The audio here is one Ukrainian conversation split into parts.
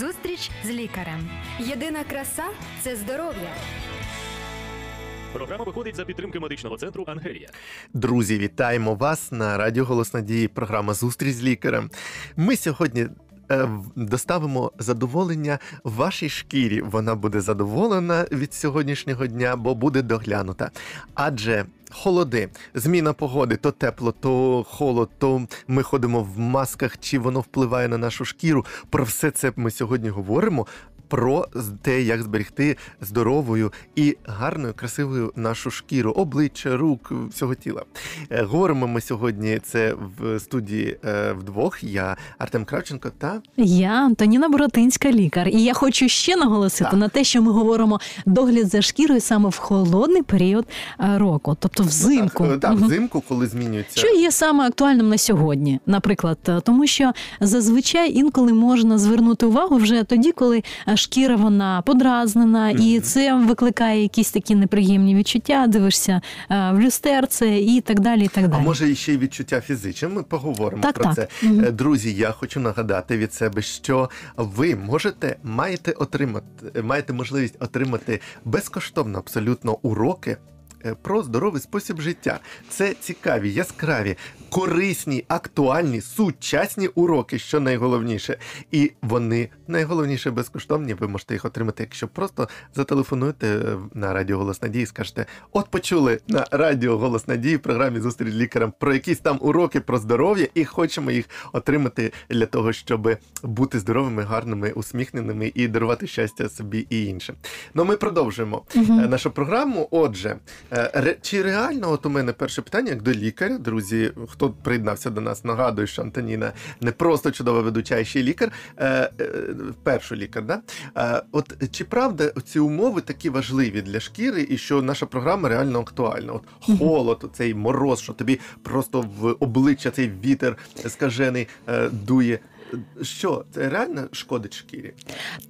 Зустріч з лікарем. Єдина краса це здоров'я. Програма виходить за підтримки медичного центру Ангелія. Друзі, вітаємо вас на Радіо Голос Надії. Програма Зустріч з лікарем. Ми сьогодні. Е, Доставимо задоволення вашій шкірі. Вона буде задоволена від сьогоднішнього дня, бо буде доглянута. Адже холоди, зміна погоди, то тепло, то холод, то ми ходимо в масках, чи воно впливає на нашу шкіру. Про все це ми сьогодні говоримо. Про те, як зберегти здоровою і гарною, красивою нашу шкіру, обличчя, рук, всього тіла. Е, Говоримо ми сьогодні це в студії е, вдвох. Я Артем Кравченко та Я Антоніна Боротинська, лікар, і я хочу ще наголосити Так. на те, що ми говоримо догляд за шкірою саме в холодний період е, року, тобто взимку. Так, так, взимку, коли змінюється. Що є саме актуальним на сьогодні, наприклад, тому що зазвичай інколи можна звернути увагу вже тоді, коли шкіра вона подразнена, і це викликає якісь такі неприємні відчуття. Дивишся е, в люстерце і так далі. І так А може і ще й відчуття фізичне. Ми поговоримо Так, про так. це. Е, Друзі, я хочу нагадати від себе, що ви можете маєте отримати, маєте можливість отримати безкоштовно абсолютно уроки. е, Про здоровий спосіб життя. Це цікаві, яскраві, корисні, актуальні, сучасні уроки, що найголовніше. І вони найголовніше безкоштовні. Ви можете їх отримати, якщо просто зателефонуєте на Радіо Голос Надії і скажете: от почули на Радіо Голос Надії в програмі Зустріч лікарем про якісь там уроки про здоров'я, і хочемо їх отримати для того, щоб бути здоровими, гарними, усміхненими і дарувати щастя собі і іншим. Ну, ми продовжуємо е, нашу програму. Отже, е, чи реально, от у мене перше питання, як до лікаря, друзі, хто приєднався до нас, нагадую, що Антоніна не просто чудова ведуча, а ще й лікар, е, е, перший лікар, да? Е, от чи правда ці умови такі важливі для шкіри, і що наша програма реально актуальна? От холод, цей мороз, що тобі просто в обличчя цей вітер скажений е, дує. Що це реально шкодить шкірі?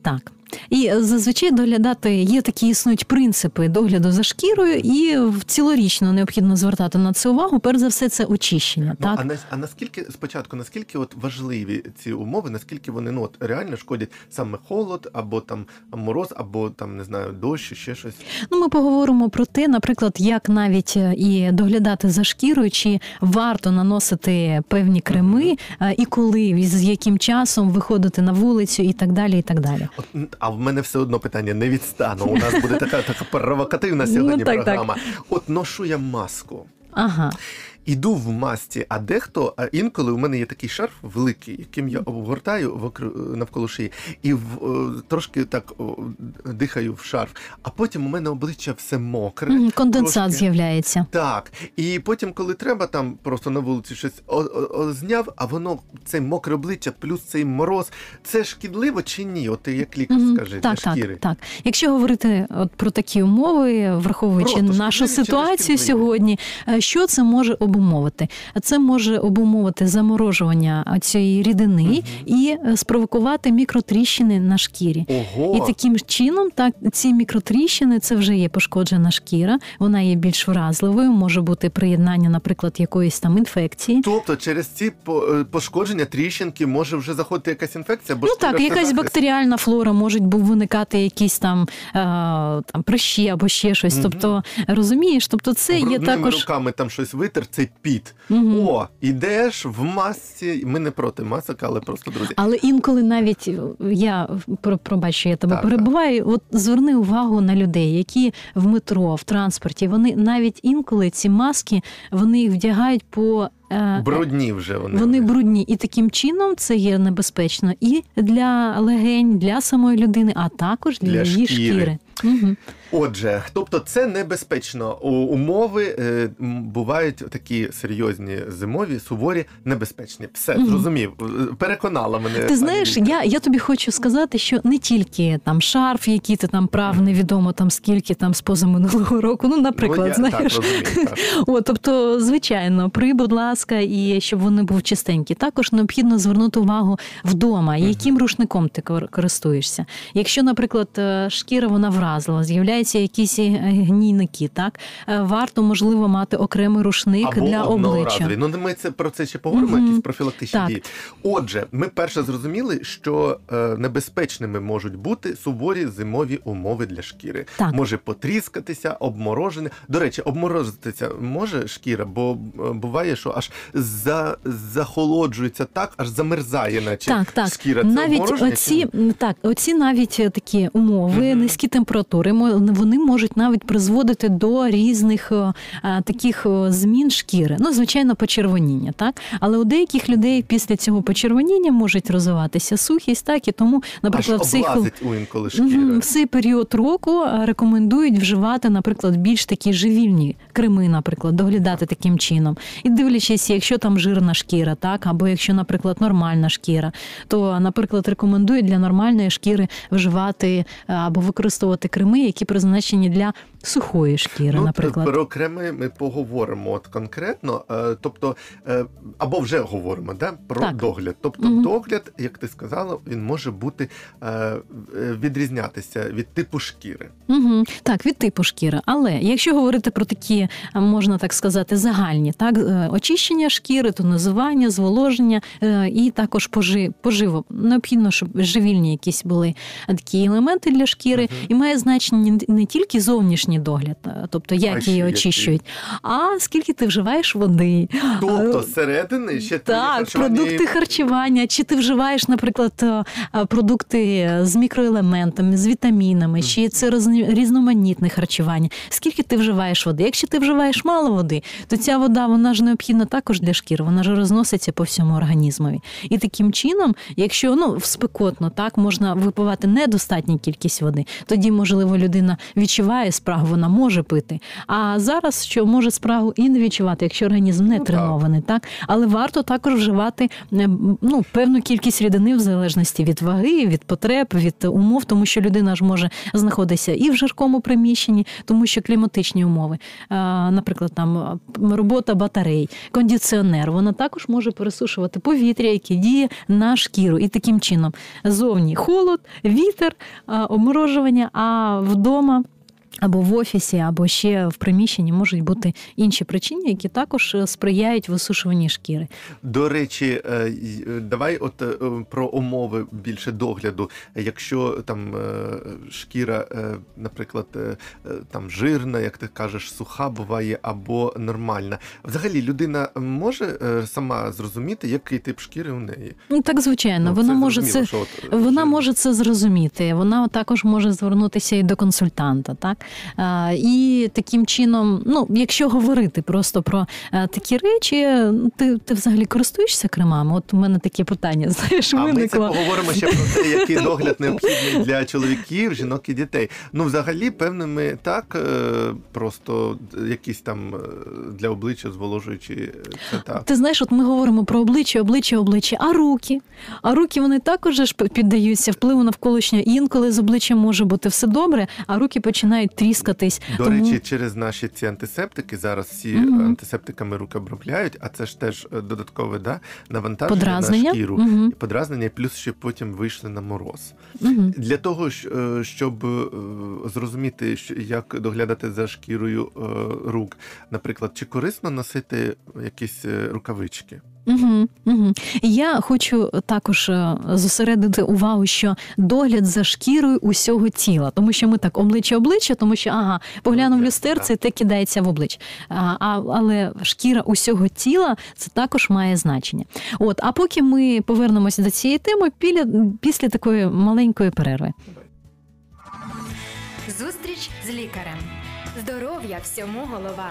Так. І зазвичай доглядати є такі існують принципи догляду за шкірою, і цілорічно необхідно звертати на це увагу. Перш за все, це очищення. Ну, так а, на, а наскільки спочатку, наскільки от важливі ці умови, наскільки вони ну от реально шкодять саме холод, або там мороз, або там не знаю, дощ, ще щось. ну ми поговоримо про те, наприклад, як навіть е, і доглядати за шкірою, чи варто наносити певні креми, е, і коли з яким часом виходити на вулицю, і так далі. І так далі. От, а в мене все одно питання не відстану. У нас буде така така провокативна Ну, сьогодні програма. От ношу я маску. Ага, Іду в масці, а дехто, а інколи у мене є такий шарф великий, яким я обгортаю вокр- навколо шиї, і в, е, трошки так о, дихаю в шарф. А потім у мене обличчя все мокре. Конденсат трошки. з'являється. Так, і потім, коли треба, там просто на вулиці щось о- о- о- зняв, а воно це мокре обличчя, плюс цей мороз. Це шкідливо чи ні? От ти як лікар Мгм. скажи так, для так, шкіри. так. Якщо говорити от про такі умови, враховуючи Просто нашу ситуацію сьогодні, е, що це може обумовити? Це може обумовити заморожування цієї рідини Мгм. і е, спровокувати мікротріщини на шкірі. Ого, І таким чином, так ці мікротріщини це вже є пошкоджена шкіра, вона є більш вразливою, може бути приєднання, наприклад, якоїсь там інфекції. тобто через ці е, пошкодження тріщинки може вже заходити якась інфекція, бо Ну так, якась бактеріальна флора, бу- виникати якісь там, е, там прищі або ще щось. Мгм. Тобто, розумієш, тобто це є також. руками там щось витер, це піт. Мгм. О, ідеш в масці. Ми не проти масок, але просто друзі. Але інколи навіть е, я про- пробач, я тебе Так, перебуваю. От зверни увагу на людей, які в метро, в транспорті, вони навіть інколи ці маски вони їх вдягають по е, Брудні вже вони. Вони брудні, і таким чином це є небезпечно і для легень, для самої людини, а також для, Для її шкіри. шкіри. Угу. Отже, тобто це небезпечно. У- Умови е, бувають такі серйозні зимові, суворі, небезпечні. Все Мгм. зрозумів. Е, Переконала мене. Ти знаєш, я, я тобі хочу сказати, що не тільки там шарф, який ти там прав, невідомо там скільки там з позаминулого року. Ну, наприклад, ну, я, знаєш. Так, розумію, так. О, тобто, звичайно, при, будь ласка, і щоб вони був чистенькі. Також необхідно звернути увагу вдома, яким рушником ти кор- користуєшся. Якщо, наприклад, е, шкіра вона вразила, з'являється з'являються якісь е, гнійники, так е, варто можливо мати окремий рушник Або для обличчя. Ну, ми це про це ще поговоримо, Мгм. якісь профілактичні Так. дії. Отже, ми перше зрозуміли, що е, небезпечними можуть бути суворі зимові умови для шкіри. Так. Може потріскатися, обмороження. До речі, обморозитися може шкіра, бо буває, що аж за, захолоджується так, аж замерзає, наче Так, так. шкіра. Це навіть обмороження чи оці так, оці навіть такі умови, Мгм. низькі температури, вони можуть навіть призводити до різних е, е, таких е, змін шкіри. Ну, звичайно, почервоніння, так. Але у деяких людей після цього почервоніння можуть розвиватися сухість, так і тому, наприклад, аж в цей інколи шкіра. В цей період року рекомендують вживати, наприклад, більш такі живільні креми, наприклад, доглядати таким чином. І дивлячись, якщо там жирна шкіра, так або якщо, наприклад, нормальна шкіра, то, наприклад, рекомендують для нормальної шкіри вживати або використовувати креми, які призначені для сухої шкіри, Ну, наприклад. Про креми ми поговоримо от конкретно, е, тобто, е, або вже говоримо да, про Так. догляд. Тобто, Мгм. догляд, як ти сказала, він може бути е, відрізнятися від типу шкіри. Угу. Так, від типу шкіри. Але якщо говорити про такі, можна так сказати, загальні, так, очищення шкіри, тонизування, зволоження і також пожи, поживо. Необхідно, щоб живільні якісь були такі елементи для шкіри, Мгм. і має значення не тільки зовнішній догляд, е, тобто як ще її очищують, а скільки ти вживаєш води. Тобто, зсередини ще так, харчування продукти харчування. Чи ти вживаєш, наприклад, е, е, продукти з мікроелементами, з вітамінами, чи це різноманітне харчування? Скільки ти вживаєш води? Якщо ти вживаєш мало води, то ця вода вона ж необхідна також для шкіри, вона ж розноситься по всьому організмові. І таким чином, якщо ну спекотно так можна випивати недостатню кількість води, тоді можливо людина відчуває спрагу, вона може пити. А зараз що може спрагу і не відчувати, якщо організм не Ну, тренований, так але варто також вживати е, ну певну кількість рідини в залежності від ваги, від потреб, від умов, тому що людина ж може знаходитися і в жаркому приміщенні, тому що кліматичні умови, наприклад, там робота батарей, кондиціонер, вона також може пересушувати повітря, яке діє на шкіру, і таким чином зовні холод, вітер, обморожування, а вдома. Або в офісі, або ще в приміщенні можуть бути інші причини, які також е, сприяють висушуванні шкіри. До речі, е, е, давай от про умови більше догляду. Якщо там шкіра, наприклад, там жирна, як ти кажеш, суха буває або нормальна. Взагалі людина може сама зрозуміти, який тип шкіри у неї. Ну так звичайно, Ну, вона може це. от, Вона жирна. може це зрозуміти. Вона також може звернутися і до консультанта, так і таким чином, ну якщо говорити просто про такі речі, ти, ти взагалі користуєшся кремами? От у мене таке питання, знаєш, А ми це поговоримо ще про те, який догляд необхідний для чоловіків, жінок і дітей. Ну, взагалі, певними так, е, просто якісь там е, для обличчя зволожуючі е, це так. Ти знаєш, от ми говоримо про обличчя, обличчя, обличчя, а руки. А руки вони також ж піддаються впливу навколишнього. Інколи з обличчям може бути все добре, а руки починають тріскатись. До Тому... речі, через наші ці антисептики зараз всі Мгм. антисептиками руки обробляють, а це ж теж е, додаткове да, навантаження Подразнення. на шкіру. І подразнення, плюс ще потім вийшли на мороз. Мгм. Для того, е, щоб е, зрозуміти, як доглядати за шкірою рук, наприклад, чи корисно носити якісь рукавички? Угу, угу. Я хочу також е, зосередити увагу, що догляд за шкірою усього тіла, тому що ми так обличчя обличчя, тому що ага, поглянув в люстерце, і те кидається в обличчя. А, але шкіра усього тіла це також має значення. От, а поки ми повернемося до цієї теми після, після такої маленької перерви. Зустріч з лікарем. Здоров'я всьому голова.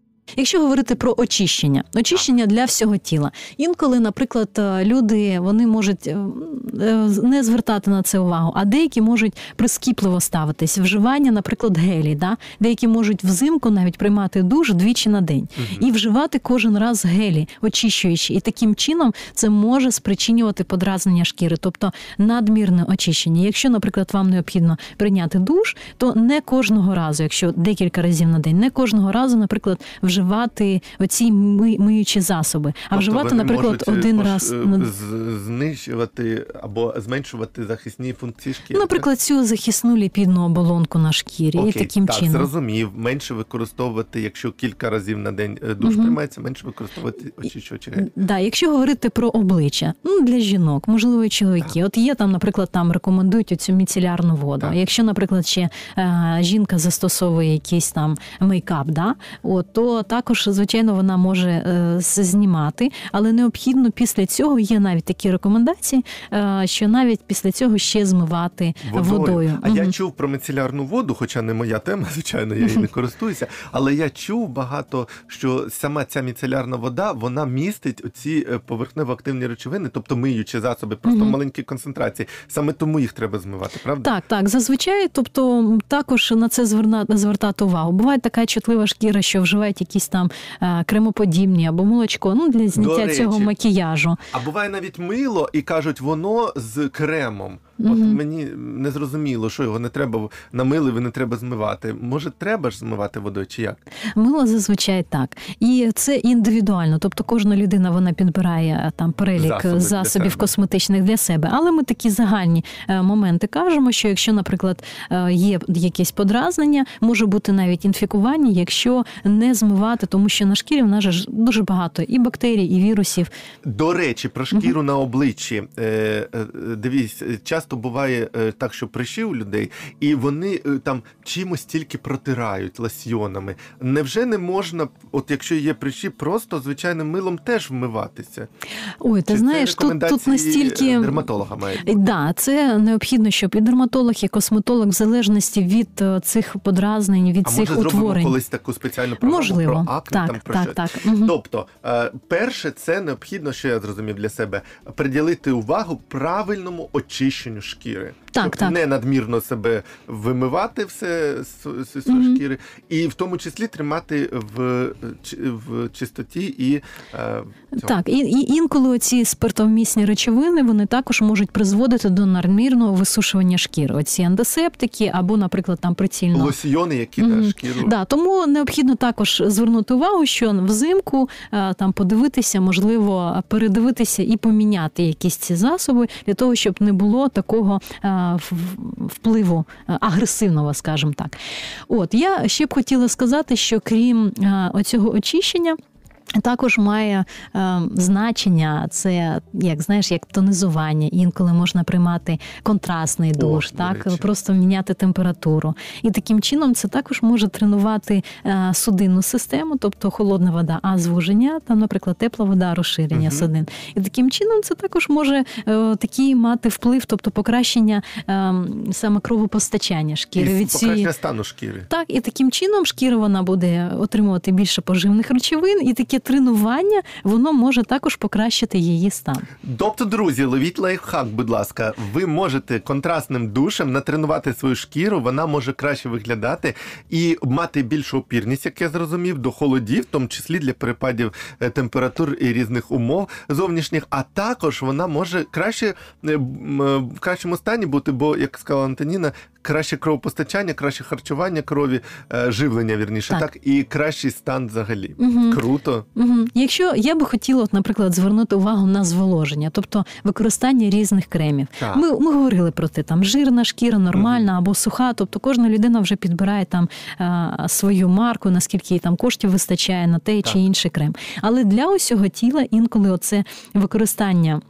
Якщо говорити про очищення, очищення для всього тіла. Інколи, наприклад, е, люди вони можуть е, е, не звертати на це увагу, а деякі можуть прискіпливо ставитись. Вживання, наприклад, гелі, да? деякі можуть взимку навіть приймати душ двічі на день і вживати кожен раз гелі, очищуючи. І таким чином це може спричинювати подразнення шкіри, тобто надмірне очищення. Якщо, наприклад, вам необхідно прийняти душ, то не кожного разу, якщо декілька разів на день, не кожного разу, наприклад, вживати вживати оці ми, миючі засоби, а Тобто вживати, наприклад, е, один пош- раз е, знищувати або зменшувати захисні функції шкіри. Наприклад, цю захисну ліпідну оболонку на шкірі Окей, і таким так, чином. зрозумів. Менше використовувати, якщо кілька разів на день е, душ Мгм. приймається, менше використовувати очищувачі. гель. Да, якщо говорити про обличчя, ну для жінок, можливо, і чоловіки. От є там, наприклад, там рекомендують оцю міцелярну воду. Так. Якщо, наприклад, ще е, жінка застосовує якийсь там мейкап, да, от, то також, звичайно, вона може е, знімати, але необхідно після цього є навіть такі рекомендації, е, що навіть після цього ще змивати водою. А я чув про міцелярну воду, хоча не моя тема, звичайно, я її не користуюся. Але я чув багато, що сама ця міцелярна вода вона містить оці е, поверхнево-активні речовини, тобто миючі засоби, просто в Мгм. маленькій концентрації. Саме тому їх треба змивати, правда? Так, так, зазвичай, тобто також на це звертати увагу. Буває така чутлива шкіра, що вживають якісь там е, кремоподібні або молочко, ну для зняття цього макіяжу. А буває навіть мило, і кажуть, воно з кремом. От мені не зрозуміло, що його не треба намилив, і не треба змивати. Може, треба ж змивати водою, чи як? Мило зазвичай так. І це індивідуально. Тобто кожна людина вона підбирає е, там перелік Засоби для засобів себе. косметичних для себе. Але ми такі загальні е, моменти кажемо, що якщо, наприклад, е, є якесь подразнення, може бути навіть інфікування, якщо не змивати, тому що на шкірі в нас ж дуже багато і бактерій, і вірусів. До речі, про шкіру на обличчі. Дивись, е, часто буває е, так, що прищі у людей, і вони е, там чимось тільки протирають ласьйонами. Невже не можна, от якщо є прищі, просто звичайним милом теж вмиватися? Ой, ти Чи знаєш, це тут, тут настільки дерматолога має бути? Да, це необхідно, щоб і дерматолог, і косметолог, в залежності від е, цих подразнень, від А цих може зробимо утворень. колись таку спеціальну програму Можливо, про акне, так, там про так, так. Тобто, е, перше, це необхідно, що я зрозумів для себе, приділити увагу правильному очищенню шкіри. Так, Тобто так. не надмірно себе вимивати все з Мгм. шкіри, і в тому числі тримати в, в чистоті і е. Так, і, і інколи оці спиртовмісні речовини вони також можуть призводити до надмірного висушування шкіри. Оці антисептики або, наприклад, там прицільно. лосьйони, які Мгм. на шкіру. Да, тому необхідно також звернути увагу, що взимку е, там подивитися, можливо, передивитися і поміняти якісь ці засоби для того, щоб не було такого е, в- впливу е, агресивного, скажімо так. От я ще б хотіла сказати, що крім е, оцього очищення. Також має е, значення, це як знаєш, як тонизування. Інколи можна приймати контрастний душ, до так речі. просто міняти температуру. І таким чином це також може тренувати е, судинну систему, тобто холодна вода, а звуження, там, наприклад, тепла вода, розширення Мгм. судин. І таким чином це також може е, такий мати вплив, тобто покращення е, саме кровопостачання шкіри І від цієї. покращення стану шкіри. Так, і таким чином шкіра вона буде отримувати більше поживних речовин, і таке тренування воно може також покращити її стан. Тобто, друзі, ловіть лайфхак, будь ласка. Ви можете контрастним душем натренувати свою шкіру, вона може краще виглядати і мати більшу опірність, як я зрозумів, до холодів, в тому числі для перепадів е, температур і різних умов зовнішніх. А також вона може краще е, е, в кращому стані бути, бо, як сказала Антоніна, краще кровопостачання, краще харчування крові, е, живлення вірніше, Так. так, і кращий стан взагалі. Мгм. Круто. Угу. Якщо я би хотіла, от, наприклад, звернути увагу на зволоження, тобто використання різних кремів. Так. Ми, ми говорили про те, там жирна шкіра, нормальна або суха. Тобто кожна людина вже підбирає там е, свою марку, наскільки їй там коштів вистачає на той Так. чи інший крем. Але для усього тіла інколи оце використання.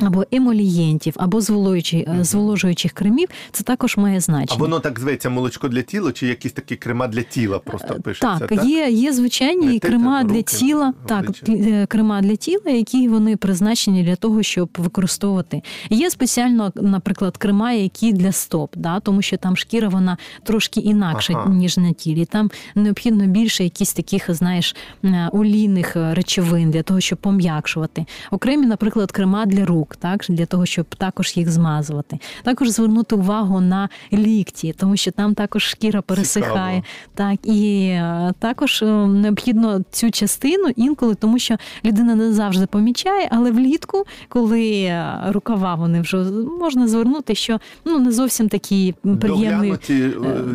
Або емолієнтів, або зволожуючих, Мгм. зволожуючих кремів, це також має А значення. воно так зветься молочко для тіла, чи якісь такі крема для тіла просто пишеться? Е, Так, є, є звичайні крема для тіла, так, е, крема для тіла, які вони призначені для того, щоб використовувати. Є спеціально, наприклад, крема, які для стоп, да, тому що там шкіра вона трошки інакша, Ага. ніж на тілі. Там необхідно більше якісь таких, знаєш, е, олійних е, речовин для того, щоб пом'якшувати. Окремі, наприклад, крема для рук. Рук, так для того, щоб також їх змазувати. Також звернути увагу на лікті, тому що там також шкіра пересихає. Так і е, також е, необхідно цю частину інколи, тому що людина не завжди помічає, але влітку, коли е, рукава вони вже можна звернути, що ну не зовсім такі приємні.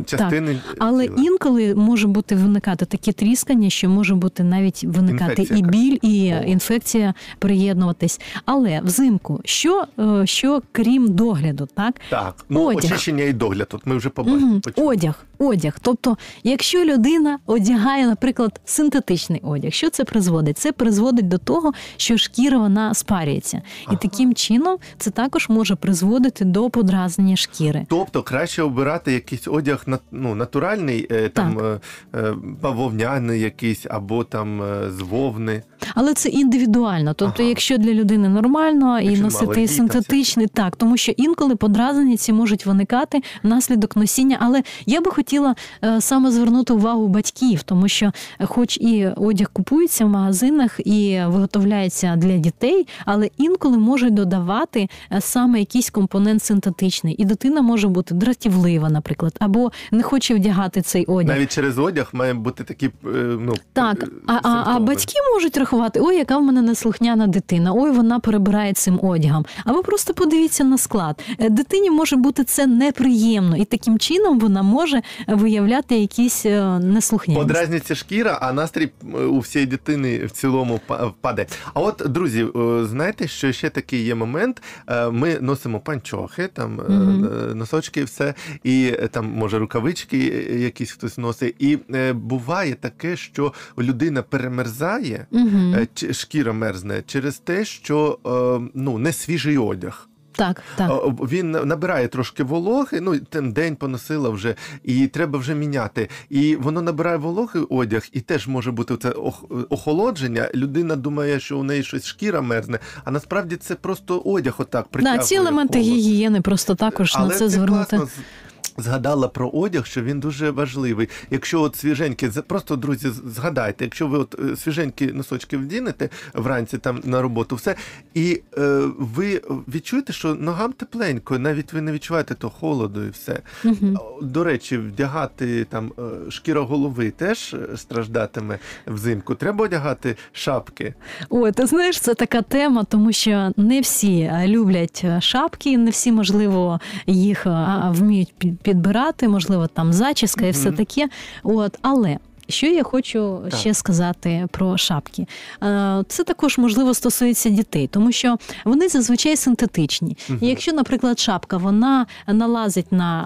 Частини. Але тіла. інколи може бути виникати такі тріскання, що може бути навіть виникати Інфекція і біль, і інфекція приєднуватись. Але взимку, що, е, що крім догляду, так? Так, ну Одяг. очищення і догляд. От ми вже побачили. Угу. Одяг, одяг. Тобто, якщо людина одягає, наприклад, синтетичний одяг, що це призводить? Це призводить до того, що шкіра вона спарюється, і Ага. таким чином це також може призводити до подразнення шкіри. Тобто краще обирати якийсь одяг ну, натуральний, е, там е, е, бавовняний якийсь, або там з вовни. Але це індивідуально. Тобто, Ага. якщо для людини нормально і Якщо носити синтетичний, так тому що інколи подразнення ці можуть виникати внаслідок носіння. Але я би хотіла е, саме звернути увагу батьків, тому що, е, хоч і одяг купується в магазинах і виготовляється для дітей, але інколи можуть додавати е, саме якийсь компонент синтетичний, і дитина може бути дратівлива, наприклад, або не хоче вдягати цей одяг. Навіть через одяг має бути такі. Ну, Так, а, а, а батьки можуть рахувати: ой, яка в мене неслухняна дитина, ой, вона перебирає цим одягом. А ви просто подивіться на склад. Дитині може бути це неприємно, і таким чином вона може виявляти якісь е, неслухняність. Подразніться шкіра, а настрій у всієї дитини в цілому па- впаде. А от, друзі, е, знаєте, що ще такий є момент? Е, Ми носимо панчохи, там е, носочки, все, і там, може, рукавички якісь хтось носить. І буває таке, що людина перемерзає, Угу. шкіра мерзне через те, що ну, не свіжий одяг. Так, так. Він набирає трошки вологи, ну тим день поносила вже, і треба вже міняти. І воно набирає вологи одяг, і теж може бути це охолодження. Людина думає, що у неї щось шкіра мерзне, а насправді це просто одяг отак Да, притягує. ці елементи холод. гігієни просто також Але на це це звернути. класно Згадала про одяг, що він дуже важливий. Якщо от свіженькі, просто друзі, згадайте, якщо ви от е, свіженькі носочки вдінете вранці там на роботу, все, і е, ви відчуєте, що ногам тепленько, навіть ви не відчуваєте того холоду і все. Мгм. До речі, вдягати там е, шкіра голови теж е, страждатиме взимку. Треба одягати шапки. Ой, ти знаєш, це така тема, тому що не всі люблять шапки, не всі, можливо, їх вміють підбирати, можливо, там зачіска і все таке. От, але. Що я хочу Так. ще сказати про шапки? Е, Це також можливо стосується дітей, тому що вони зазвичай синтетичні. Угу. І якщо, наприклад, шапка вона налазить на,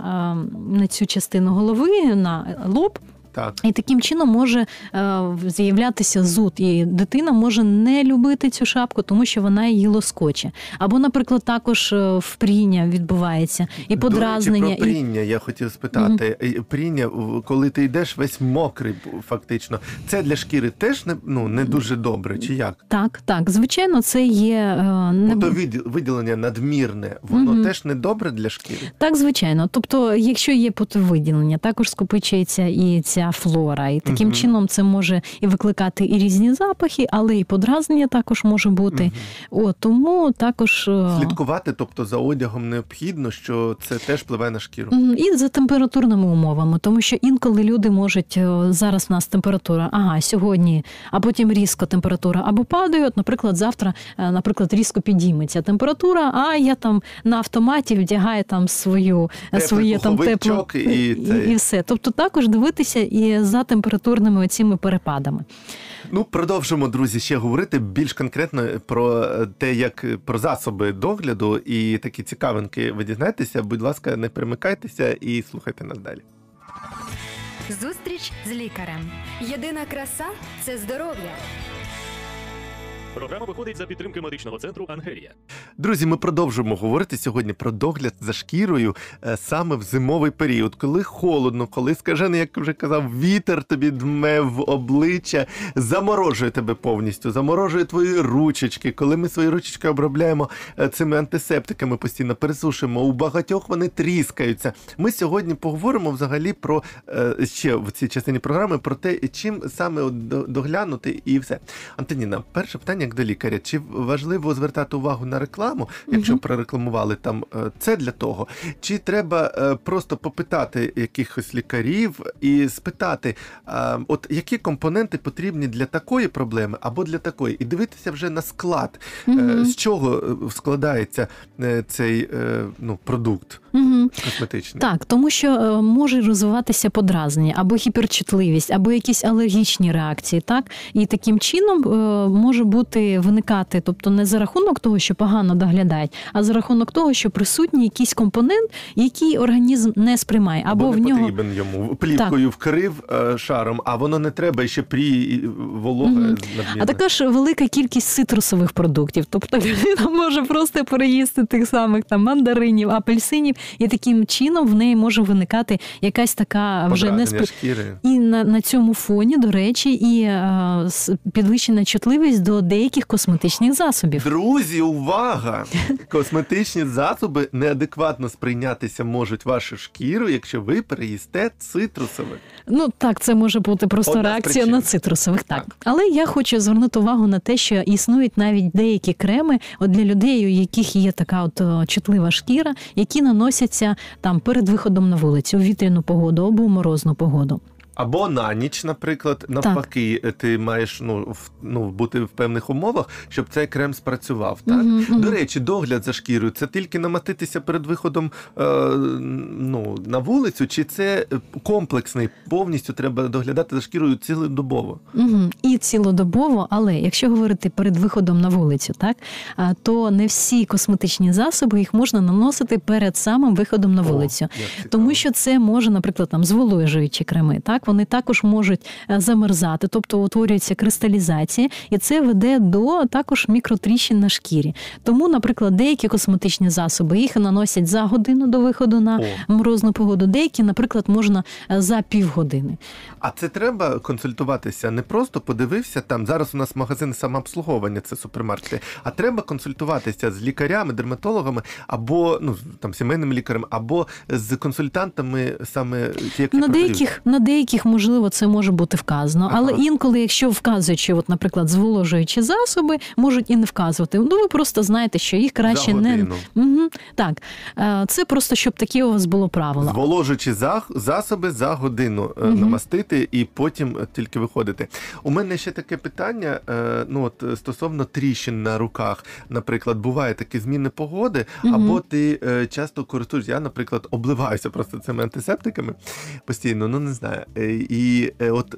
е, на цю частину голови, на лоб, Так. і таким чином може е, з'являтися зуд, і дитина може не любити цю шапку, тому що вона її лоскоче. Або, наприклад, також е, впріння відбувається, і подразнення. До речі, про і... пріння я хотів спитати. І Пріння, коли ти йдеш весь мокрий, фактично, це для шкіри теж не, ну, не дуже добре, чи як? Так, так, звичайно, це є е, не... Відділ- виділення надмірне, воно Мгм. теж не добре для шкіри. Так, звичайно. Тобто, якщо є потовиділення, також скопичується і ця флора, і таким Мгм. чином це може і викликати і різні запахи, але і подразнення також може бути. Мгм. От тому також е, Слідкувати, тобто за одягом необхідно, що це теж впливає на шкіру. І за температурними умовами, тому що інколи люди можуть е, зараз в нас температура, ага, сьогодні, а потім різко температура або падає. От, наприклад, завтра, е, наприклад, різко підійметься температура, а я там на автоматі вдягаю там свою Теплий своє там тепло і і, і все. Тобто також дивитися і за температурними оціми перепадами. Ну, продовжимо, друзі, ще говорити більш конкретно про е, те, як е, про засоби догляду і такі цікавинки ви дізнаєтеся. Будь ласка, не перемикайтеся і слухайте нас далі. Зустріч з лікарем. Єдина краса це здоров'я. Програма виходить за підтримки медичного центру Ангелія. Друзі, ми продовжуємо говорити сьогодні про догляд за шкірою е, саме в зимовий період, коли холодно, коли скажений, як вже казав, вітер тобі дме в обличчя, заморожує тебе повністю, заморожує твої ручечки. Коли ми свої ручечки обробляємо е, цими антисептиками, постійно пересушуємо, у багатьох вони тріскаються. Ми сьогодні поговоримо взагалі про е, ще в цій частині програми про те, чим саме доглянути і все. Антоніна, перше питання: як до лікаря, чи важливо звертати увагу на рекламу, якщо Мгм. прорекламували там е, це для того, чи треба е, просто попитати якихось лікарів і спитати, от які компоненти потрібні для такої проблеми або для такої, і дивитися вже на склад, е, Мгм. з чого е, складається е, цей е, ну, продукт Мгм. косметичний. Так, тому що е, може розвиватися подразнення або гіперчутливість, або якісь алергічні реакції, так і таким чином е, може бути виникати, тобто не за рахунок того, що погано доглядають, а за рахунок того, що присутній якийсь компонент, який організм не сприймає, або, Або в не нього потрібен йому плівкою вкрив е, шаром, а воно не треба і ще прі волога надмірна. А також велика кількість цитрусових продуктів. Тобто людина може просто переїсти тих самих там мандаринів, апельсинів, і таким чином в неї може виникати якась така вже не шкіри. І на, на цьому фоні, до речі, і е, с- підвищена чутливість до деяких косметичних засобів. Друзі, увага! Косметичні засоби неадекватно сприйнятися можуть вашу шкіру, якщо ви переїсте цитрусових. Ну так, це може бути просто Одна реакція на цитрусових. Так. Так. але я хочу звернути увагу на те, що існують навіть деякі креми от для людей, у яких є така от чутлива шкіра, які наносяться там перед виходом на вулицю в вітряну погоду або в морозну погоду. Або на ніч, наприклад, навпаки, ти маєш ну, в, ну, бути в певних умовах, щоб цей крем спрацював. Так? Мгм. До речі, догляд за шкірою це тільки намаститися перед виходом е, ну, на вулицю, чи це комплексний, повністю треба доглядати за шкірою цілодобово? Угу. І цілодобово, але якщо говорити перед виходом на вулицю, так то не всі косметичні засоби їх можна наносити перед самим виходом на вулицю. цікаво. Тому що це може, наприклад, там зволожуючі креми, так вони також можуть е, замерзати, тобто утворюється кристалізація, і це веде до також мікротріщин на шкірі. Тому, наприклад, деякі косметичні засоби їх наносять за годину до виходу на О. морозну погоду, деякі, наприклад, можна е, за півгодини. А це треба консультуватися. Не просто подивився там. Зараз у нас магазин самообслуговування, це супермаркети. А треба консультуватися з лікарями, дерматологами або ну там сімейним лікарем, або з консультантами саме які На продають. деяких, на деяких, можливо, це може бути вказано, але Ага. інколи, якщо вказують, що, от, наприклад, зволожуючі засоби можуть і не вказувати. Ну, ви просто знаєте, що їх краще не угу. так. Е, Це просто щоб таке у вас було правило. Зволожуючі за, засоби за годину Мгм. намастити і потім тільки виходити. У мене ще таке питання: е, ну от стосовно тріщин на руках, наприклад, буває такі зміни погоди, Мгм. або ти часто користуєшся. Я, наприклад, обливаюся просто цими антисептиками постійно, ну не знаю. Е, І е, от е,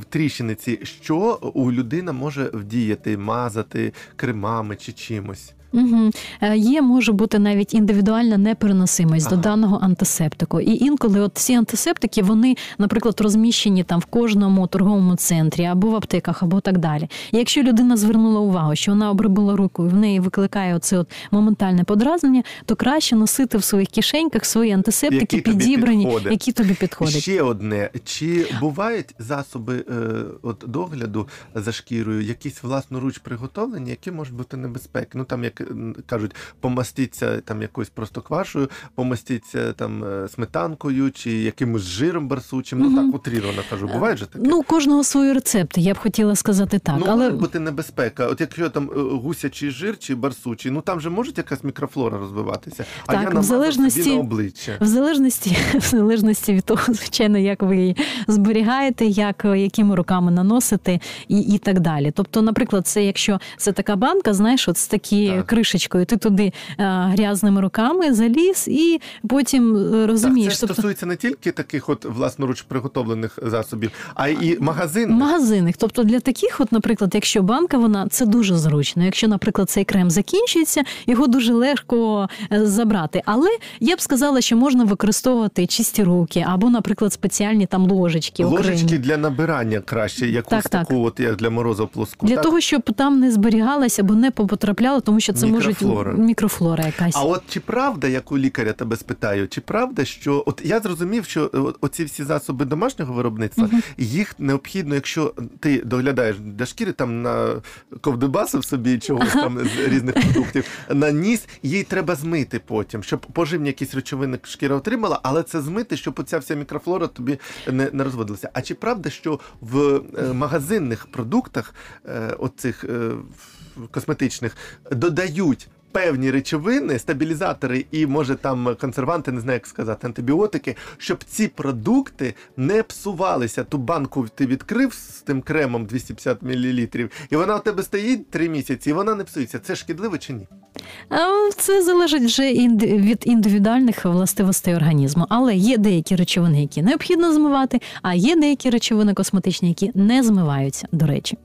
в тріщини ці, що у людина може вдіяти, мазати кремами чи чимось. Угу. Є може бути навіть індивідуальна непереносимість Ага. до даного антисептику. І інколи от ці антисептики, вони, наприклад, розміщені там в кожному торговому центрі або в аптеках, або так далі. І якщо людина звернула увагу, що вона обробила руку і в неї викликає оце от моментальне подразнення, то краще носити в своїх кишеньках свої антисептики Які підібрані, підходять. які тобі підходять. Ще одне: чи бувають засоби е, от догляду за шкірою, якісь власноруч приготовлені, які можуть бути небезпеки? Ну там як кажуть, помастіться там якоюсь просто квашею, помастіться там е, сметанкою чи якимось жиром барсучим. Ну так утрірно кажу. Буває же таке? Ну, кожного свої рецепти, я б хотіла сказати так. ну, але може бути небезпека. От якщо там е, гусячий жир чи барсучий, ну там же може якась мікрофлора розвиватися. А Так, я в залежності- собі на обличчя. В залежності, в залежності від того, звичайно, як ви її зберігаєте, як якими руками наносите і, і так далі. Тобто, наприклад, це якщо це така банка, знаєш, от з такі Так. Кришечкою, ти туди е, грязними руками заліз і потім е, розумієш. Так, це тобто, стосується не тільки таких от власноруч приготовлених засобів, а й магазин. Магазинних, тобто для таких, от, наприклад, якщо банка, вона це дуже зручно. Якщо, наприклад, цей крем закінчується, його дуже легко е, забрати. Але я б сказала, що можна використовувати чисті руки або, наприклад, спеціальні там ложечки. окремі. Ложечки для набирання краще, якусь Так, так. таку, от як для морозу плоску. Для так? того, щоб там не зберігалася або не потрапляла, тому що це Мікрофлора. може мікрофлора якась. А от чи правда, як у лікаря тебе спитаю, чи правда, що от я зрозумів, що е, оці всі засоби домашнього виробництва, Мгм. їх необхідно, якщо ти доглядаєш для шкіри там на ковдобасив собі чогось там з різних продуктів, наніс, їй треба змити потім, щоб поживні якісь речовини шкіра отримала, але це змити, щоб оця вся мікрофлора тобі не, не розводилася. А чи правда, що в е, магазинних продуктах е, оцих косметичних додають певні речовини, стабілізатори і, може, там консерванти, не знаю, як сказати, антибіотики, щоб ці продукти не псувалися. Ту банку ти відкрив з тим кремом 250 мл, і вона у тебе стоїть три місяці, і вона не псується. Це шкідливо чи ні? А, Це залежить вже від індивідуальних властивостей організму. Але є деякі речовини, які необхідно змивати, а є деякі речовини косметичні, які не змиваються, до речі.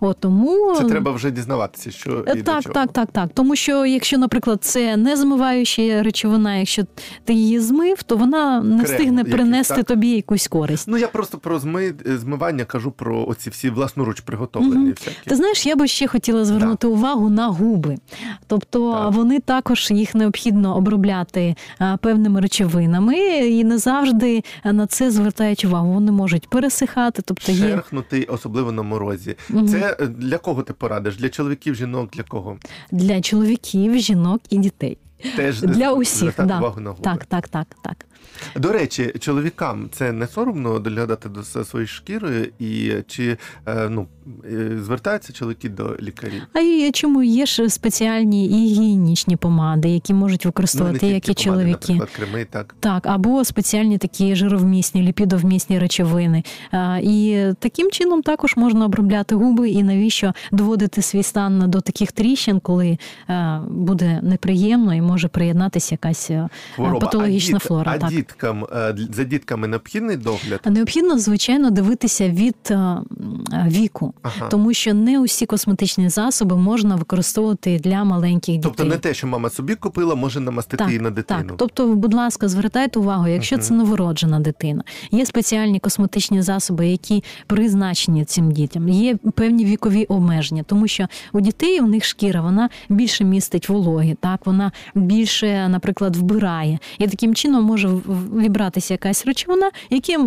От тому Це треба вже дізнаватися, що Е, і Так, чого. так, так, так. Тому що якщо, наприклад, це не змиваюча речовина, якщо ти її змив, то вона не Крем встигне принести так? тобі якусь користь. Ну я просто про зми... змивання кажу про оці всі власноруч приготовлені. Мгм. всякі. Ти знаєш, я би ще хотіла звернути увагу на губи. Тобто Так. вони також їх необхідно обробляти певними речовинами, і не завжди на це звертають увагу. Вони можуть пересихати, тобто є Шерхнутий, особливо на морозі. Угу. Це е, для кого ти порадиш? Для чоловіків, жінок, для кого? для чоловіків, жінок і дітей. Теж Для усіх, увагу на губи. Так, так, так, так. До речі, чоловікам це не соромно доглядати до за своєю шкірою, і чи е, ну звертаються чоловіки до лікарів? А і чому є ж спеціальні гігієнічні помади, які можуть Ну, використовувати як і помади, чоловіки. наприклад, креми, так. Так, або спеціальні такі жировмісні, ліпідовмісні речовини. І таким чином також можна обробляти губи, і навіщо доводити свій стан до таких тріщин, коли е, буде неприємно і може приєднатися якась е, Хвороба. патологічна а флора. А так. Діткам е, за дітками необхідний догляд? Необхідно, звичайно, дивитися від е, віку, Ага. тому що не усі косметичні засоби можна використовувати для маленьких дітей. Тобто не те, що мама собі купила, може намастити Так, і на дитину. Так, тобто, будь ласка, звертайте увагу, якщо це новороджена дитина. Є спеціальні косметичні засоби, які призначені цим дітям. Є певні вікові обмеження, тому що у дітей у них шкіра вона більше містить вологи, так вона більше, наприклад, вбирає, і таким чином може вібратися якась речовина, які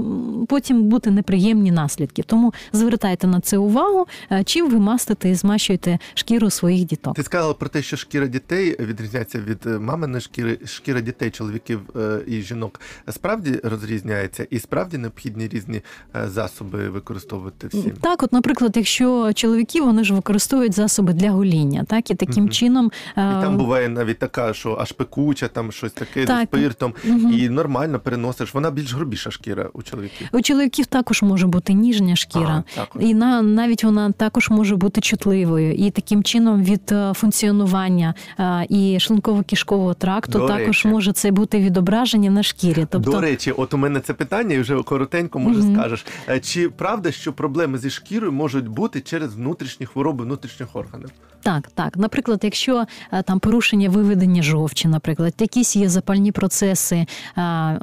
потім бути неприємні наслідки. Тому звертайте на це увагу, е, чим ви мастите і змащуєте шкіру своїх діток. Ти сказала про те, що шкіра дітей відрізняється від е, маминої шкіри. Шкіра дітей, чоловіків е, і жінок справді розрізняється, і справді необхідні різні засоби використовувати всім. Так, от, наприклад, якщо чоловіки вони ж використовують засоби для гоління, так і таким Мгм. чином І там буває навіть така, що аж пекуча, там щось таке Так. з спиртом, Мгм. і нормально переносиш. Вона більш грубіша шкіра у чоловіків. у чоловіків також може бути ніжня шкіра. А. І на навіть вона також може бути чутливою, і таким чином від е, функціонування е, і шлунково-кишкового тракту До також речі. може це бути відображення на шкірі. Тобто, До речі, от у мене це питання, і вже коротенько може Мгм. скажеш. Е, Чи правда, що проблеми зі шкірою можуть бути через внутрішні хвороби внутрішніх органів? Так, так. Наприклад, якщо там порушення виведення жовчі, наприклад, якісь є запальні процеси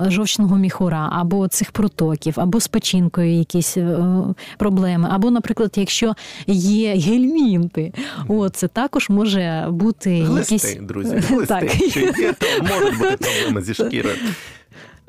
жовчного міхура, або цих протоків, або з печінкою якісь е, проблеми, або, наприклад, якщо є гельмінти, о, це також може бути Глисти, якісь друзі, глисти. Так. Що є, то можуть бути проблеми зі шкірою.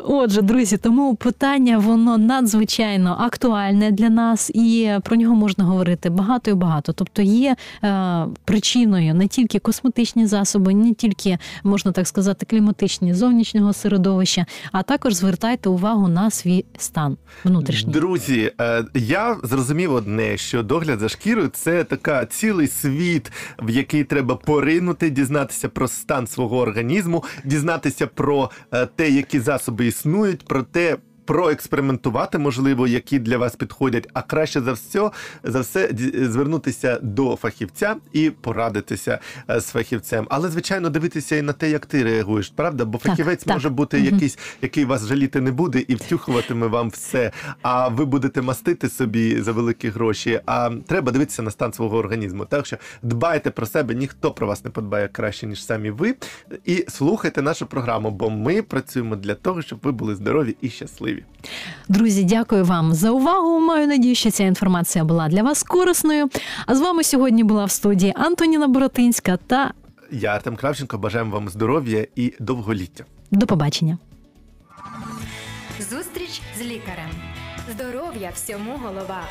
Отже, друзі, тому питання воно надзвичайно актуальне для нас, і про нього можна говорити багато і багато. Тобто є е, причиною не тільки косметичні засоби, не тільки можна так сказати, кліматичні зовнішнього середовища, а також звертайте увагу на свій стан внутрішній. Друзі, е, я зрозумів одне, що догляд за шкірою це така цілий світ, в який треба поринути, дізнатися про стан свого організму, дізнатися про е, те, які засоби існують, про те. Проекспериментувати, можливо, які для вас підходять, а краще за все за все звернутися до фахівця і порадитися е, з фахівцем. Але звичайно дивитися і на те, як ти реагуєш, правда? Бо фахівець так. може бути Мгм. якийсь, який вас жаліти не буде і втюхуватиме вам все. А ви будете мастити собі за великі гроші. А треба дивитися на стан свого організму. Так що дбайте про себе, ніхто про вас не подбає краще, ніж самі ви. І слухайте нашу програму, бо ми працюємо для того, щоб ви були здорові і щасливі щасливі. Друзі, дякую вам за увагу. Маю надію, що ця інформація була для вас корисною. А з вами сьогодні була в студії Антоніна Боротинська та я Артем Кравченко. Бажаємо вам здоров'я і довголіття. До побачення. Зустріч з лікарем. Здоров'я всьому голова.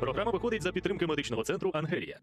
Програма виходить за підтримки медичного центру Ангелія.